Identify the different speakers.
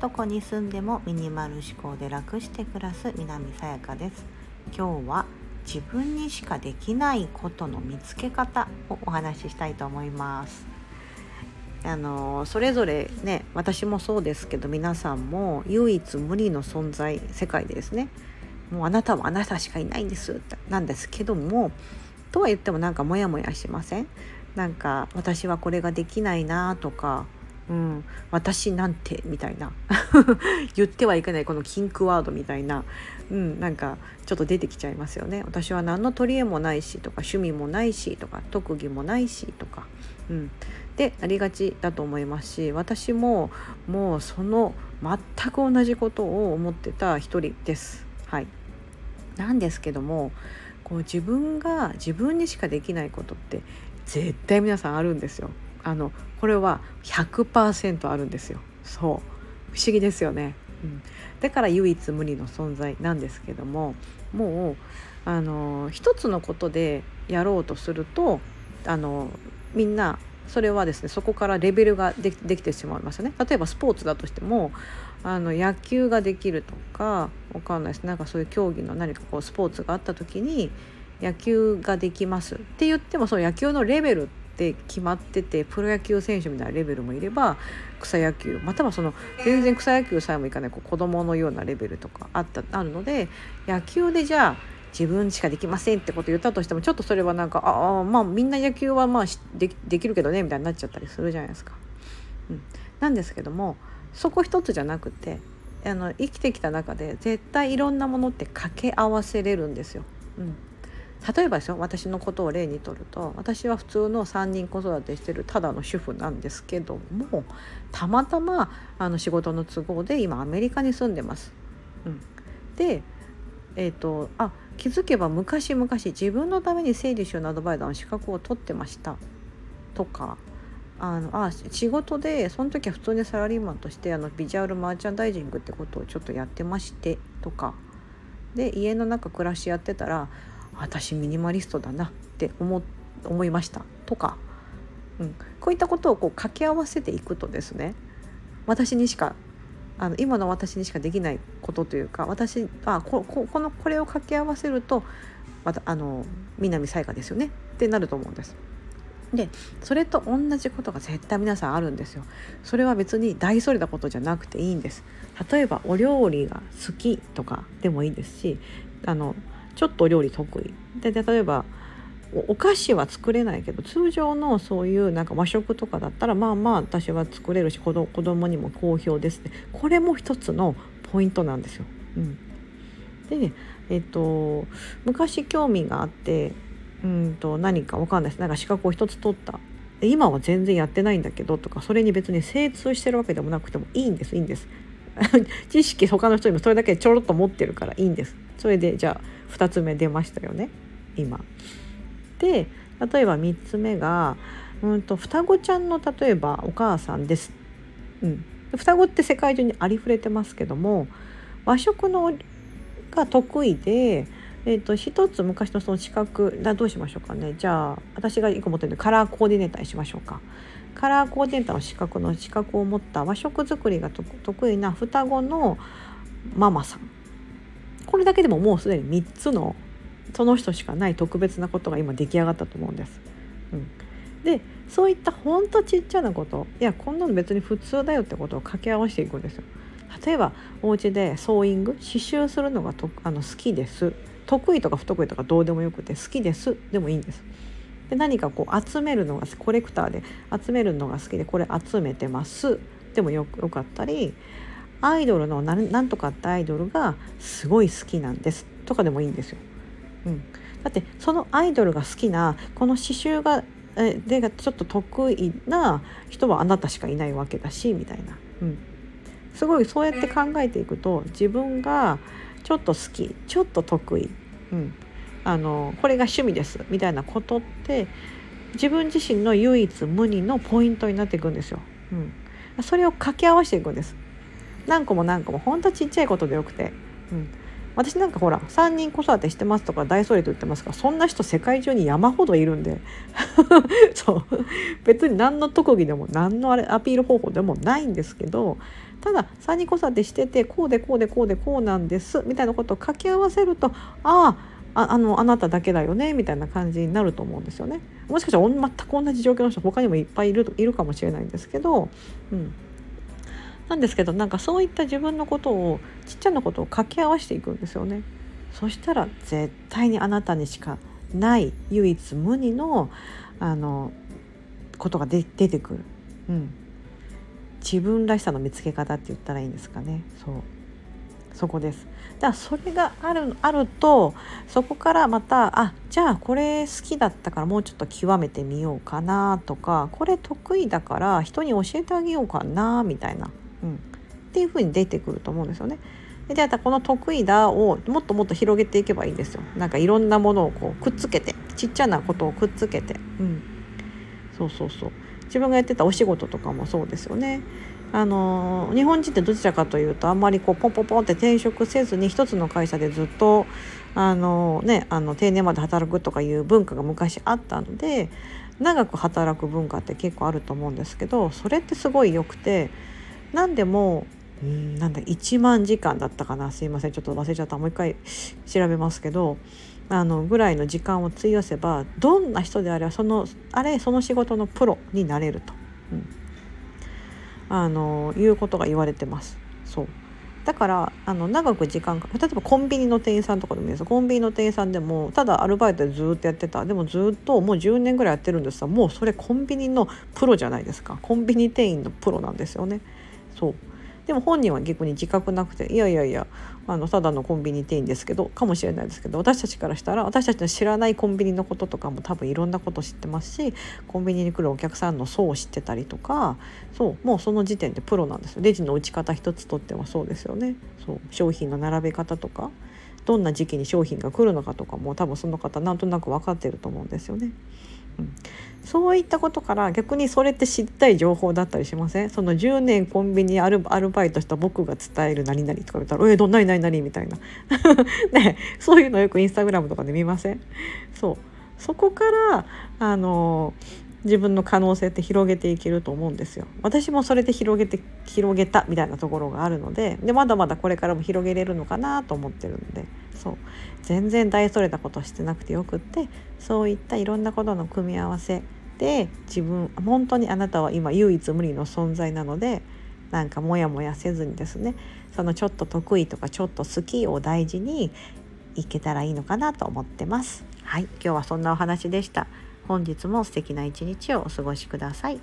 Speaker 1: どこに住んでもミニマル思考で楽して暮らす南さやかです。今日は自分にしかできないことの見つけ方をお話ししたいと思います。あのそれぞれね私もそうですけど皆さんも唯一無二の存在世界でですね。もうあなたはあなたしかいないんですなんですけどもとは言ってもなんかモヤモヤしません？なんか私はこれができないなとかうん、私なんてみたいな。言ってはいけないこのキンクワードみたいな、うん、なんかちょっと出てきちゃいますよね。私は何の取り柄もないしとか趣味もないしとか特技もないしとか、うん、でありがちだと思いますし私ももうその全く同じことを思ってた一人です。はい、なんですけどもこう自分が自分にしかできないことって絶対皆さんあるんですよ。あのこれは100%あるんですよ。そう。不思議ですよね、うん、だから唯一無二の存在なんですけどももうあの一つのことでやろうとするとあのみんなそれはですねそこからレベルがでできてしまいますよね。例えばスポーツだとしてもあの野球ができるとかわかんないです。なんかそういう競技の何かこうスポーツがあった時に野球ができますって言ってもその野球のレベルって決まっててプロ野球選手みたいなレベルもいれば草野球またはその全然草野球さえもいかないこう子供のようなレベルとかあったあるので野球でじゃあ自分しかできませんってこと言ったとしてもちょっとそれはなんかああまあみんな野球はまあでできるけどねみたいになっちゃったりするじゃないですか。うん、なんですけどもそこ一つじゃなくてあの生きてきた中で絶対いろんなものって掛け合わせれるんですよ。うん例えばですよ私のことを例にとると私は普通の3人子育てしてるただの主婦なんですけどもたまたまあの仕事の都合で今アメリカに住んでます。うん、でえーと、あ気づけば昔々自分のために整理収納アドバイザーの資格を取ってました。とかあのあ仕事でその時は普通にサラリーマンとしてあのビジュアルマーチャンダイジングってことをちょっとやってましてとか。で家の中暮らしやってたら私ミニマリストだなって思思いましたとか、うん、こういったことをこう掛け合わせていくとですね私にしかあの今の私にしかできないことというか私あここのこれを掛け合わせるとまたあの南沙耶ですよねってなると思うんです。でそれと同じことが絶対皆さんあるんですよ。それは別に大それたことじゃなくていいんです。例えばお料理が好きとかでもいいですしあのちょっと料理得意。で例えばお菓子は作れないけど通常のそういうなんか和食とかだったらまあまあ私は作れるし子供にも好評ですね。これも一つのポイントなんですよ。うん、で、えっと、昔興味があってうんと何か分かんないです。なんか資格を一つ取った。今は全然やってないんだけどとかそれに別に精通してるわけでもなくてもいいんですいいんです。知識他の人にもそれだけちょろっと持ってるからいいんです。それでじゃあ2つ目出ましたよね今。で例えば3つ目がうんと双子ちゃんの例えばお母さんです。うん、双子って世界中にありふれてますけども和食のが得意で、えーと、一つ昔のその資格だどうしましょうかねじゃあ私が1個持ってるんでカラーコーディネーターにしましょうか。カラーコーディネーターの資格の資格を持った和食作りが得意な双子のママさんこれだけでももうすでに3つのその人しかない特別なことが今出来上がったと思うんです。うん、でそういったほんとちっちゃなこといやこんなの別に普通だよってことを掛け合わせていくんですよ。例えばお家でソーイング刺繍するのがとあの好きです得意とか不得意とかどうでもよくて好きですでもいいんです。で何かこう集めるのがコレクターで集めるのが好きでこれ集めてます。でもよよかったりアイドルのなんとかってアイドルがすごい好きなんです。とかでもいいんですよ。うん、だってそのアイドルが好きなこの刺繍がでがちょっと得意な人はあなたしかいないわけだしみたいな、うん、すごいそうやって考えていくと自分がちょっと好きちょっと得意、うん、あのこれが趣味ですみたいなことって自分自身の唯一無二のポイントになっていくんですよ。うん、それを掛け合わせていくんです。何個も何個も。ほんとちっちゃいことでよくて、うん、私なんかほら3人子育てしてますとか大それと言ってますがそんな人世界中に山ほどいるんで。そう。別に何の特技でも何のあれアピール方法でもないんですけどただ3人子育てしててこうでこうでこうでこうなんですみたいなことを掛け合わせるとああああのあなただけだよねみたいな感じになると思うんですよね。もしかしたら全く同じ状況の人他にもいっぱいいるいるかもしれないんですけど、うん、なんですけどなんかそういった自分のことをちっちゃなことを掛け合わせていくんですよね。そしたら絶対にあなたにしかない唯一無二のあのことが出てくる、うん、自分らしさの見つけ方って言ったらいいんですかね。そう。そこですだからそれがあるあるとそこからまたあじゃあこれ好きだったからもうちょっと極めてみようかなとかこれ得意だから人に教えてあげようかなみたいなうん、っていう風に出てくると思うんですよね。であとこの得意だをもっともっと広げていけばいいんですよ。なんかいろんなものをこうくっつけてちっちゃなことをくっつけて、うん、そうそうそう自分がやってたお仕事とかもそうですよね。あの日本人ってどちらかというとあんまりこうポンポンポンって転職せずに一つの会社でずっとあの、ね、あの定年まで働くとかいう文化が昔あったので長く働く文化って結構あると思うんですけどそれってすごい良くて何でもうんなんだ1万時間だったかな。すいません。ちょっと忘れちゃった。もう一回調べますけどあのぐらいの時間を費やせばどんな人であればそのあれその仕事のプロになれると、うん、あのいうことが言われてます。そう。だからあの長く時間か例えばコンビニの店員さんとかでもいいです。コンビニの店員さんでもただアルバイトでずっとやってた。でもずっともう10年ぐらいやってるんです。がもうそれコンビニのプロじゃないですか。コンビニ店員のプロなんですよね。そう。でも本人は逆に自覚なくていやいやいやあのただのコンビニ店員ですけどかもしれないですけど私たちからしたら私たちの知らないコンビニのこととかも多分いろんなこと知ってますしコンビニに来るお客さんの層を知ってたりとかそうもうその時点でプロなんですよレジの打ち方一つとってはそうですよねそう商品の並べ方とかどんな時期に商品が来るのかとかも多分その方なんとなく分かってると思うんですよね。そういったことから逆にそれって知りたい情報だったりしません？その10年コンビニアルアルバイトした僕が伝える何々とか見たら「えど何何何?」みたいな ねそういうのよくインスタグラムとかで見ません？そうそこからあの自分の可能性って広げていけると思うんですよ。私もそれで広げて広げたみたいなところがあるのででまだまだこれからも広げれるのかなと思ってるんでそう全然大それたことしてなくてよくってそういったいろんなことの組み合わせで自分本当にあなたは今唯一無二の存在なのでなんかモヤモヤせずにですねそのちょっと得意とかちょっと好きを大事にいけたらいいのかなと思ってます。はい今日はそんなお話でした。本日も素敵な一日をお過ごしください。